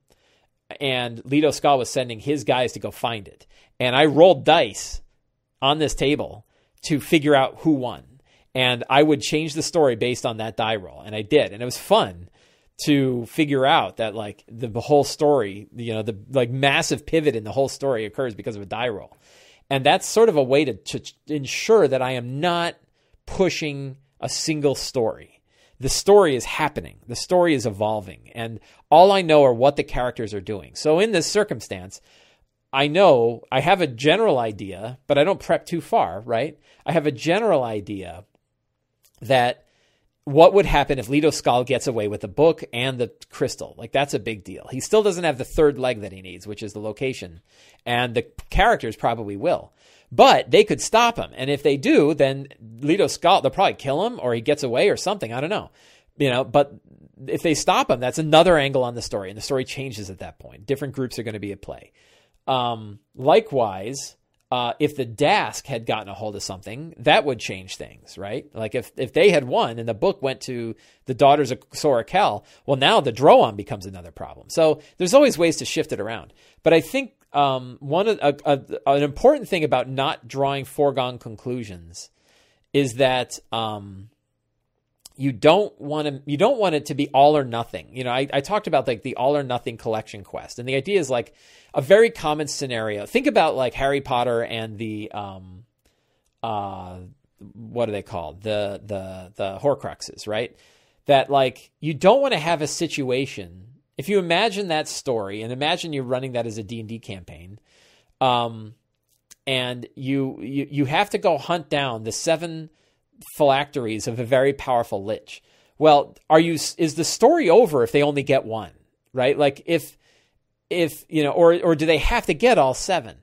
and Leto Skal was sending his guys to go find it. And I rolled dice on this table to figure out who won. And I would change the story based on that die roll. And I did. And it was fun to figure out that like the, whole story, you know, the like massive pivot in the whole story occurs because of a die roll. And that's sort of a way to, to ensure that I am not pushing a single story. The story is happening, the story is evolving, and all I know are what the characters are doing. So, in this circumstance, I know I have a general idea, but I don't prep too far, right? I have a general idea that what would happen if Leto Skal gets away with the book and the crystal? Like that's a big deal. He still doesn't have the third leg that he needs, which is the location, and the characters probably will. But they could stop him, and if they do, then Leto Skal they'll probably kill him or he gets away or something. I don't know, you know. But if they stop him, that's another angle on the story, and the story changes at that point. Different groups are going to be at play. Um, likewise, uh, if the Daask had gotten a hold of something, that would change things, right? Like if, if they had won and the book went to the daughters of Sora Kell, well, now the Droaam becomes another problem. So there's always ways to shift it around. But I think um, one a, a, an important thing about not drawing foregone conclusions is that um, you don't want to you don't want it to be all or nothing. You know, I, I talked about like the all or nothing collection quest, and the idea is like a very common scenario. Think about like Harry Potter and the um, uh, what are they called? The the the Horcruxes, right? That like you don't want to have a situation. If you imagine that story and imagine you're running that as a D and D campaign, um, and you, you you have to go hunt down the seven phylacteries of a very powerful lich. Well, are you is the story over if they only get one, right? Like if if you know or or do they have to get all seven?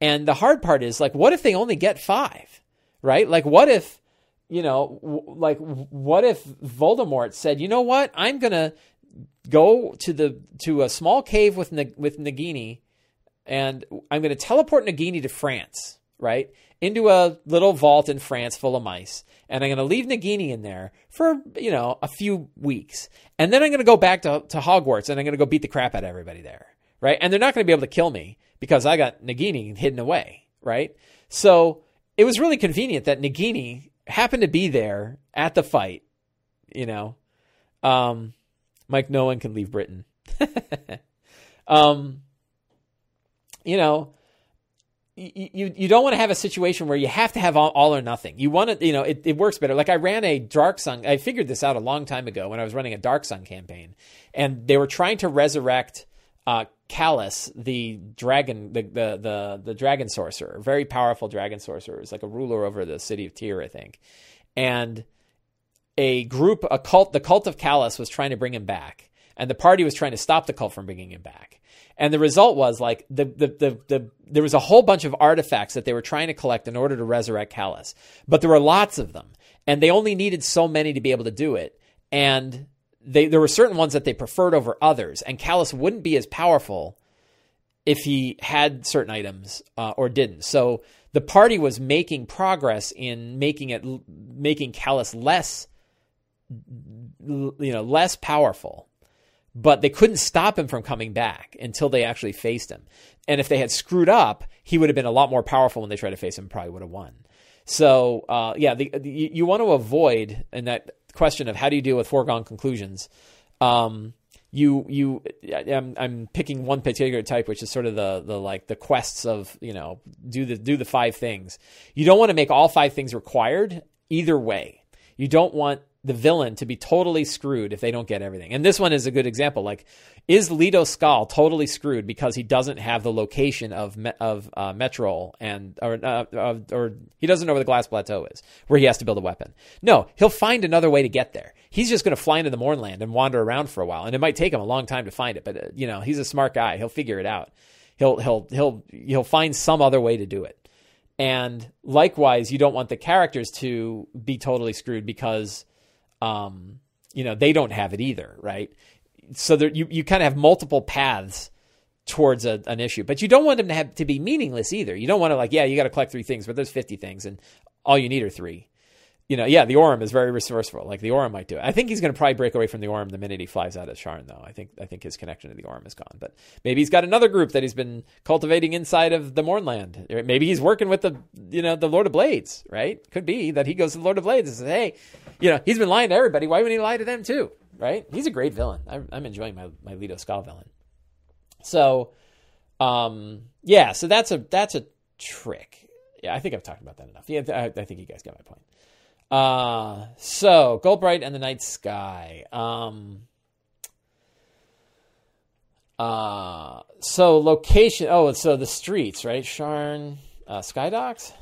And the hard part is like what if they only get 5? Right? Like what if you know w- like what if Voldemort said, "You know what? I'm to go to the to a small cave with with Nagini and I'm to teleport Nagini to France, right? Into a little vault in France full of mice and I'm going to leave Nagini in there for you know a few weeks, and then I'm going to go back to to Hogwarts and I'm going to go beat the crap out of everybody there, right? And they're not going to be able to kill me because I got Nagini hidden away, right? So it was really convenient that Nagini happened to be there at the fight, you know. Um, Mike, no one can leave Britain. <laughs> um, you know, you you don't want to have a situation where you have to have all, all or nothing. You want to, you know, it, it works better. Like I ran a Dark Sun. I figured this out a long time ago when I was running a Dark Sun campaign, and they were trying to resurrect uh, Calus, the dragon, the, the the the dragon sorcerer, very powerful dragon sorcerer. It's like a ruler over the city of Tyr, I think, and a group, a cult, the cult of Calus was trying to bring him back, and the party was trying to stop the cult from bringing him back and the result was like the, the, the, the, there was a whole bunch of artifacts that they were trying to collect in order to resurrect Calus. But there were lots of them. And they only needed so many to be able to do it. And they, there were certain ones that they preferred over others. And Calus wouldn't be as powerful if he had certain items uh, or didn't. So the party was making progress in making it making Calus less you know less powerful but they couldn't stop him from coming back until they actually faced him. And if they had screwed up, he would have been a lot more powerful when they tried to face him. Probably would have won. So uh, yeah, the, the, you want to avoid in that question of how do you deal with foregone conclusions. Um, you you I'm, I'm picking one particular type, which is sort of the the like the quests of you know do the do the five things. You don't want to make all five things required either way. You don't want the villain to be totally screwed if they don't get everything. And this one is a good example. Like, is Leto Skal totally screwed because he doesn't have the location of of uh, Metrol and or uh, or he doesn't know where the glass plateau is where he has to build a weapon? No, he'll find another way to get there. He's just going to fly into the Mournland and wander around for a while, and it might take him a long time to find it. But uh, you know, he's a smart guy. He'll figure it out. He'll he'll he'll he'll find some other way to do it. And likewise, you don't want the characters to be totally screwed because um, you know, they don't have it either, right? so there, you you kind of have multiple paths towards a, an issue, but you don't want them to have to be meaningless either. You don't want to like, yeah, you got to collect three things, but there's 50 things, and all you need are three. You know, yeah, the Aurum is very resourceful. Like the Aurum might do it. I think he's going to probably break away from the Aurum the minute he flies out of Sharn, though. I think I think his connection to the Aurum is gone. But maybe he's got another group that he's been cultivating inside of the Mournland. Maybe he's working with the you know the Lord of Blades, right? Could be that he goes to the Lord of Blades and says, hey, you know, he's been lying to everybody. Why wouldn't he lie to them too? Right? He's a great villain. I'm, I'm enjoying my my Leto Skal villain. So um, yeah, so that's a that's a trick. Yeah, I think I've talked about that enough. Yeah, I, I think you guys got my point. Uh, so Goldbright and the Night Sky. Um, uh, so location. Oh, so the streets, right? Sharn, uh, Sky Docks.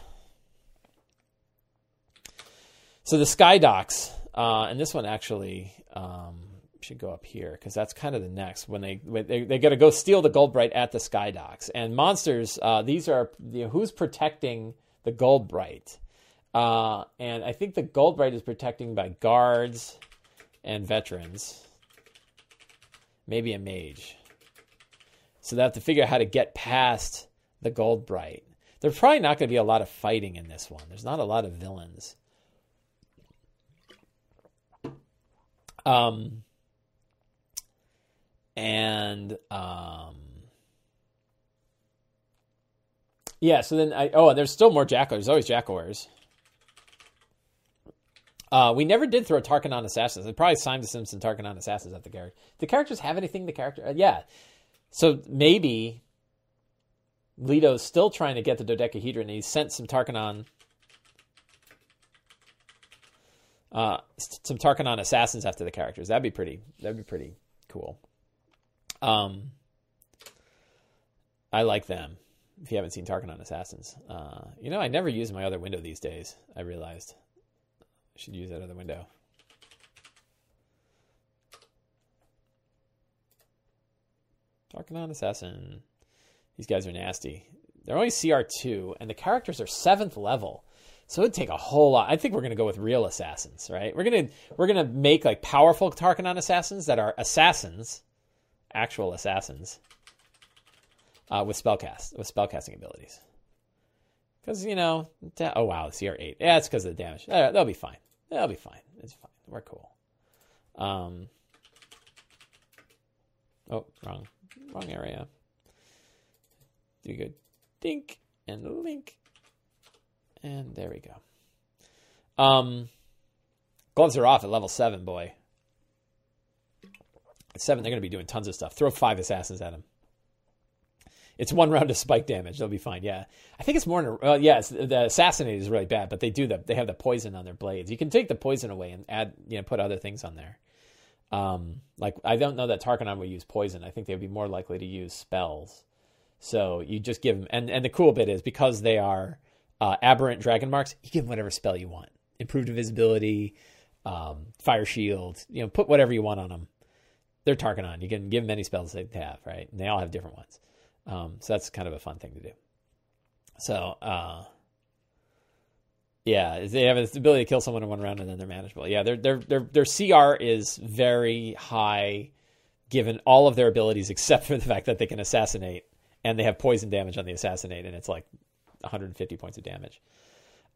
So the Sky Docks, uh, and this one actually, um, should go up here because that's kind of the next when they when they, they got to go steal the Goldbright at the sky docks and monsters. Uh, these are you know, who's protecting the Goldbright, uh, and I think the Goldbright is protecting by guards and veterans, maybe a mage. So they have to figure out how to get past the Goldbright. There's probably not going to be a lot of fighting in this one. There's not a lot of villains. Um, and um, yeah. So then I oh, and there's still more Jackal. There's always Jackalweres. Uh, we never did throw Tarkanan Assassins. It probably signed the Simpson Tarkanan Assassins at the character. The characters have anything? The character, uh, yeah. So maybe Leto's still trying to get the dodecahedron. And he sent some Tarkanan, uh, some Tarkanan assassins after the characters. That'd be pretty. That'd be pretty cool. Um, I like them. If you haven't seen Tarkanan Assassins, uh, you know I never use my other window these days. I realized I should use that other window. Tarkanan Assassin. These guys are nasty. They're only CR2, and the characters are seventh level. So it'd take a whole lot. I think we're gonna go with real assassins, right? We're gonna we're gonna make like powerful Tarkanan assassins that are assassins actual assassins uh, with spellcast with spellcasting abilities. Because you know, da- oh wow, CR8. Yeah, it's because of the damage. Uh, they'll be fine. They'll be fine. It's fine. We're cool. Um. Oh, wrong, wrong area. Do good. Dink and link, and there we go. Um, gloves are off at level seven, boy. At seven, they're going to be doing tons of stuff. Throw five assassins at them. It's one round of spike damage. They'll be fine. Yeah, I think it's more. Well, yeah, the assassinate is really bad, but they do the they have the poison on their blades. You can take the poison away and add you know put other things on there. Um, like I don't know that Tarkanan would use poison. I think they'd be more likely to use spells. So you just give them, and and the cool bit is because they are uh, aberrant dragon marks, you give them whatever spell you want. Improved invisibility, um, fire shield. You know, put whatever you want on them they're Tarkanan. You can give them any spells they have, right? And they all have different ones. Um, so that's kind of a fun thing to do. So, uh, yeah, they have the ability to kill someone in one round and then they're manageable. Yeah, their their their their CR is very high, given all of their abilities except for the fact that they can assassinate and they have poison damage on the assassinate, and it's like 150 points of damage.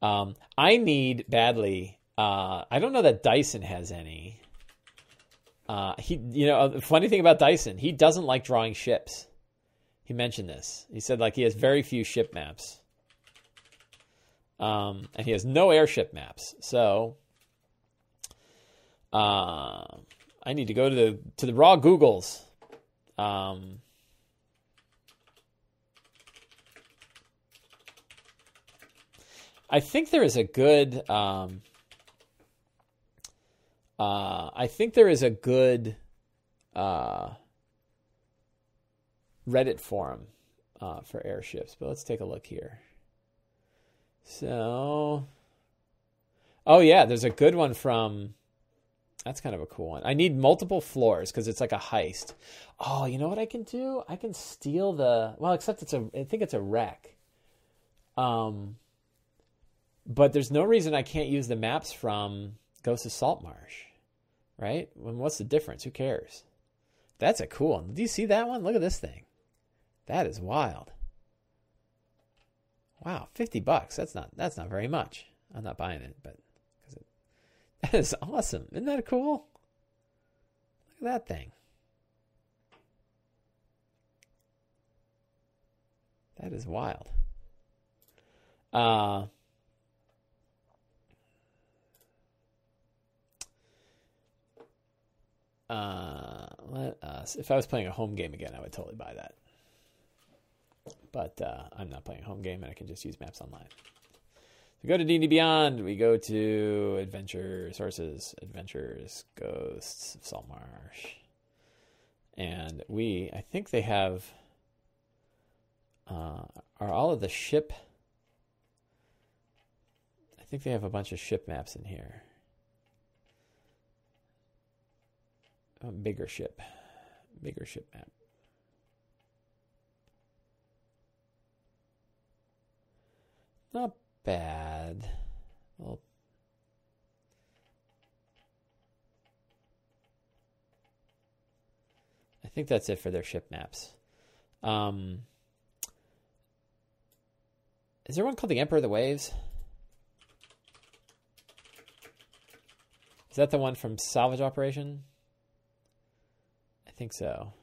Um, I need badly. Uh, I don't know that Dyson has any. Uh, he, you know, funny thing about Dyson, he doesn't like drawing ships. He mentioned this. He said like he has very few ship maps, um, and he has no airship maps. So, uh, I need to go to the to the raw Googles. Um, I think there is a good. Um, uh, I think there is a good uh, Reddit forum uh, for airships, but let's take a look here. So, oh yeah, there's a good one from. That's kind of a cool one. I need multiple floors because it's like a heist. Oh, you know what I can do? I can steal the well, except it's a. I think it's a wreck. Um, but there's no reason I can't use the maps from Ghost of Saltmarsh right? When what's the difference? Who cares? That's a cool one. Do you see that one? Look at this thing. That is wild. Wow, fifty bucks. That's not that's not very much. I'm not buying it, but it, <laughs> that is awesome. Isn't that cool? Look at that thing. That is wild. Uh, uh, let us. If I was playing a home game again, I would totally buy that. But uh, I'm not playing a home game, and I can just use Maps Online. We go to D&D Beyond. We go to Adventure Sources, Adventures, Ghosts of Saltmarsh, and we. I think they have. Uh, are all of the ship? I think they have a bunch of ship maps in here. A bigger ship, bigger ship map. Not bad. Well, I think that's it for their ship maps. Um, is there one called the Emperor of the Waves? Is that the one from Salvage Operation? Think so.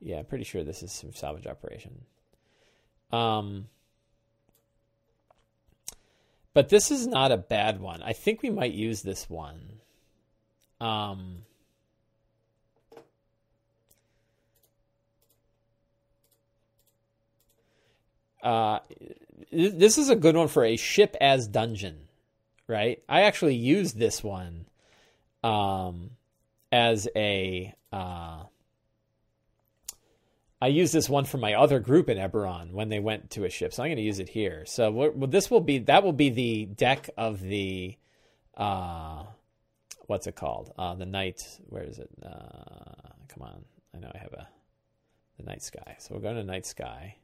Yeah, I'm pretty sure this is some Salvage Operation. Um, but this is not a bad one. I think we might use this one. Um, uh, this is a good one for a ship as dungeon, right? I actually used this one um, as a uh, I used this one for my other group in Eberron when they went to a ship, so I'm going to use it here. So well, this will be that will be the deck of the uh, what's it called? Uh, the night. Where is it? Uh, come on, I know I have a the night sky. So we're going to night sky,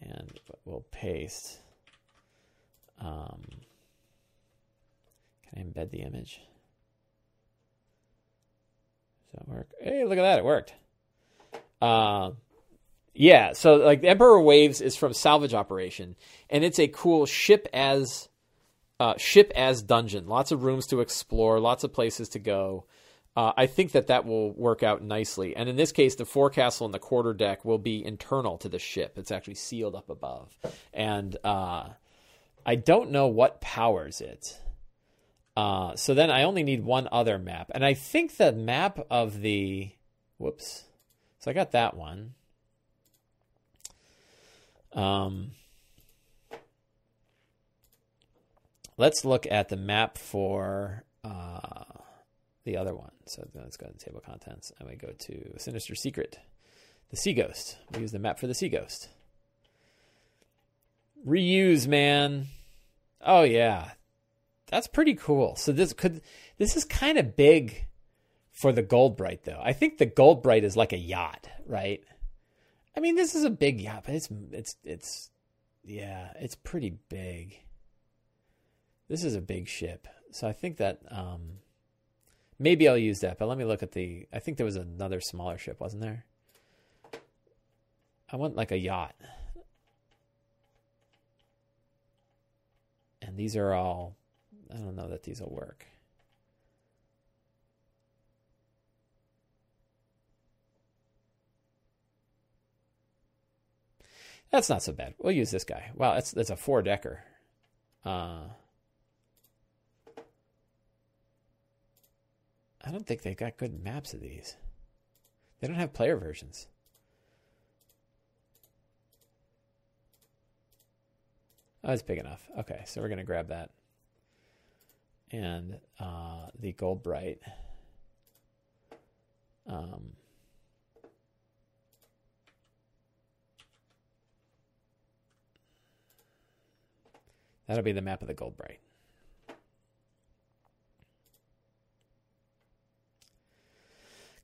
and we'll paste. Um, can I embed the image? That work? Hey, look at that! It worked. Uh, yeah, so like Emperor Waves is from Salvage Operation, and it's a cool ship as uh, ship as dungeon. Lots of rooms to explore, lots of places to go. Uh, I think that that will work out nicely. And in this case, the forecastle and the quarter deck will be internal to the ship. It's actually sealed up above, and uh, I don't know what powers it. Uh, so then I only need one other map, and I think the map of the whoops so I got that one. Um, let's look at the map for uh, the other one. So let's go to table of contents and we go to Sinister Secret, the Sea Ghost. We use the map for the Sea Ghost. Reuse, man. Oh yeah, that's pretty cool. So this could this is kind of big for the Goldbright, though. I think the Goldbright is like a yacht, right? I mean, this is a big yacht, but it's it's it's yeah, it's pretty big. This is a big ship, so I think that um, maybe I'll use that. But let me look at the. I think there was another smaller ship, wasn't there? I want like a yacht, and these are all. I don't know that these will work. That's not so bad. We'll use this guy. Wow, that's that's a four decker. Uh, I don't think they've got good maps of these. They don't have player versions. Oh, that's big enough. Okay, so we're to grab that. And uh, the Goldbright. Um, That'll be the map of the Goldbright.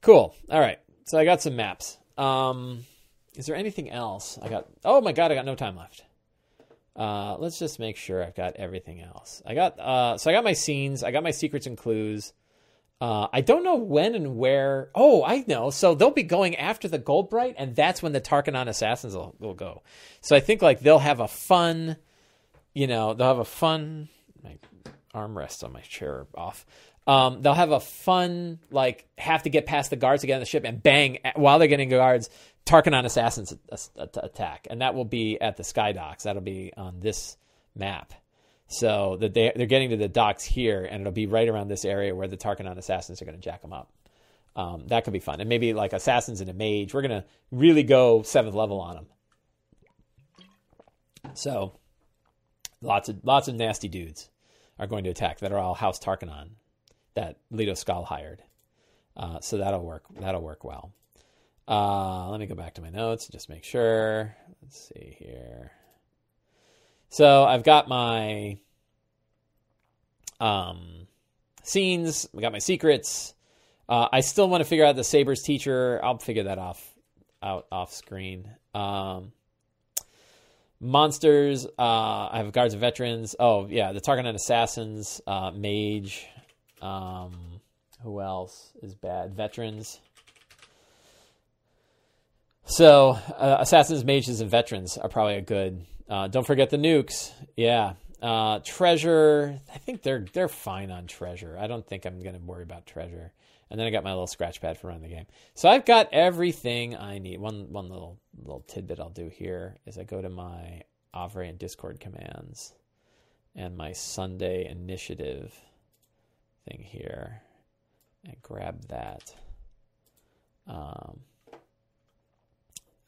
Cool. All right. So I got some maps. Um, is there anything else? I got. Oh my god, I got no time left. Uh, let's just make sure I've got everything else. I got. Uh, so I got my scenes. I got my secrets and clues. Uh, I don't know when and where. Oh, I know. So they'll be going after the Goldbright, and that's when the Tarkanan assassins will, will go. So I think like they'll have a fun, you know, they'll have a fun. My armrest on my chair off. Um, they'll have a fun like have to get past the guards to get on the ship and bang while they're getting guards. Tarkanan assassins attack, and that will be at the sky docks. That'll be on this map. So that they they're getting to the docks here, and it'll be right around this area where the Tarkanan assassins are going to jack them up. Um, that could be fun, and maybe like assassins and a mage. We're going to really go seventh level on them. So lots of lots of nasty dudes are going to attack that are all House Tarkanan that Leto Skal hired. Uh, so that'll work. That'll work well. Uh, let me go back to my notes and just make sure. Let's see here. So I've got my um, scenes. I got my secrets. Uh, I still want to figure out the Sabers teacher. I'll figure that off out off screen. Um, monsters. Uh, I have guards and veterans. Oh yeah, the Tarkanan assassins. Uh, mage. Um, who else is bad? Veterans. So uh, assassins, mages, and veterans are probably a good uh, don't forget the nukes. Yeah. Uh, treasure. I think they're they're fine on treasure. I don't think I'm going to worry about treasure. And then I got my little scratch pad for running the game. So I've got everything I need. One one little little tidbit I'll do here is I go to my Avrae and Discord commands and my Sunday initiative thing here and grab that. Um,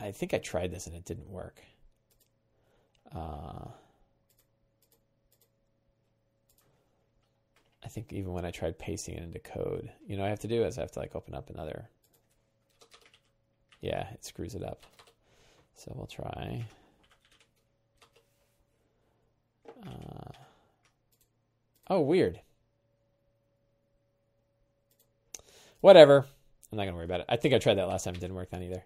I think I tried this and it didn't work. Uh, I think even when I tried pasting it into code, you know, I have to do is I have to like open up another. Yeah, it screws it up. So we'll try. Uh, oh, weird. Whatever. I'm not going to worry about it. I think I tried that last time. It didn't work then either.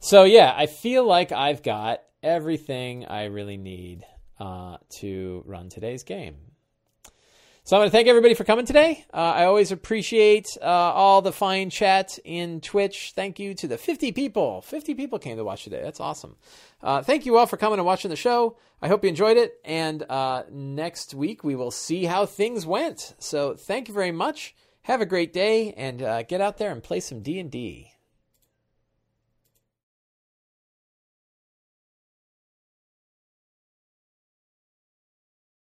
So, yeah, I feel like I've got everything I really need uh, to run today's game. So I want to thank everybody for coming today. Uh, I always appreciate uh, all the fine chat in Twitch. Thank you to the 50 people. 50 people came to watch today. That's awesome. Uh, thank you all for coming and watching the show. I hope you enjoyed it. And uh, next week we will see how things went. So thank you very much. Have a great day and uh, get out there and play some D and D.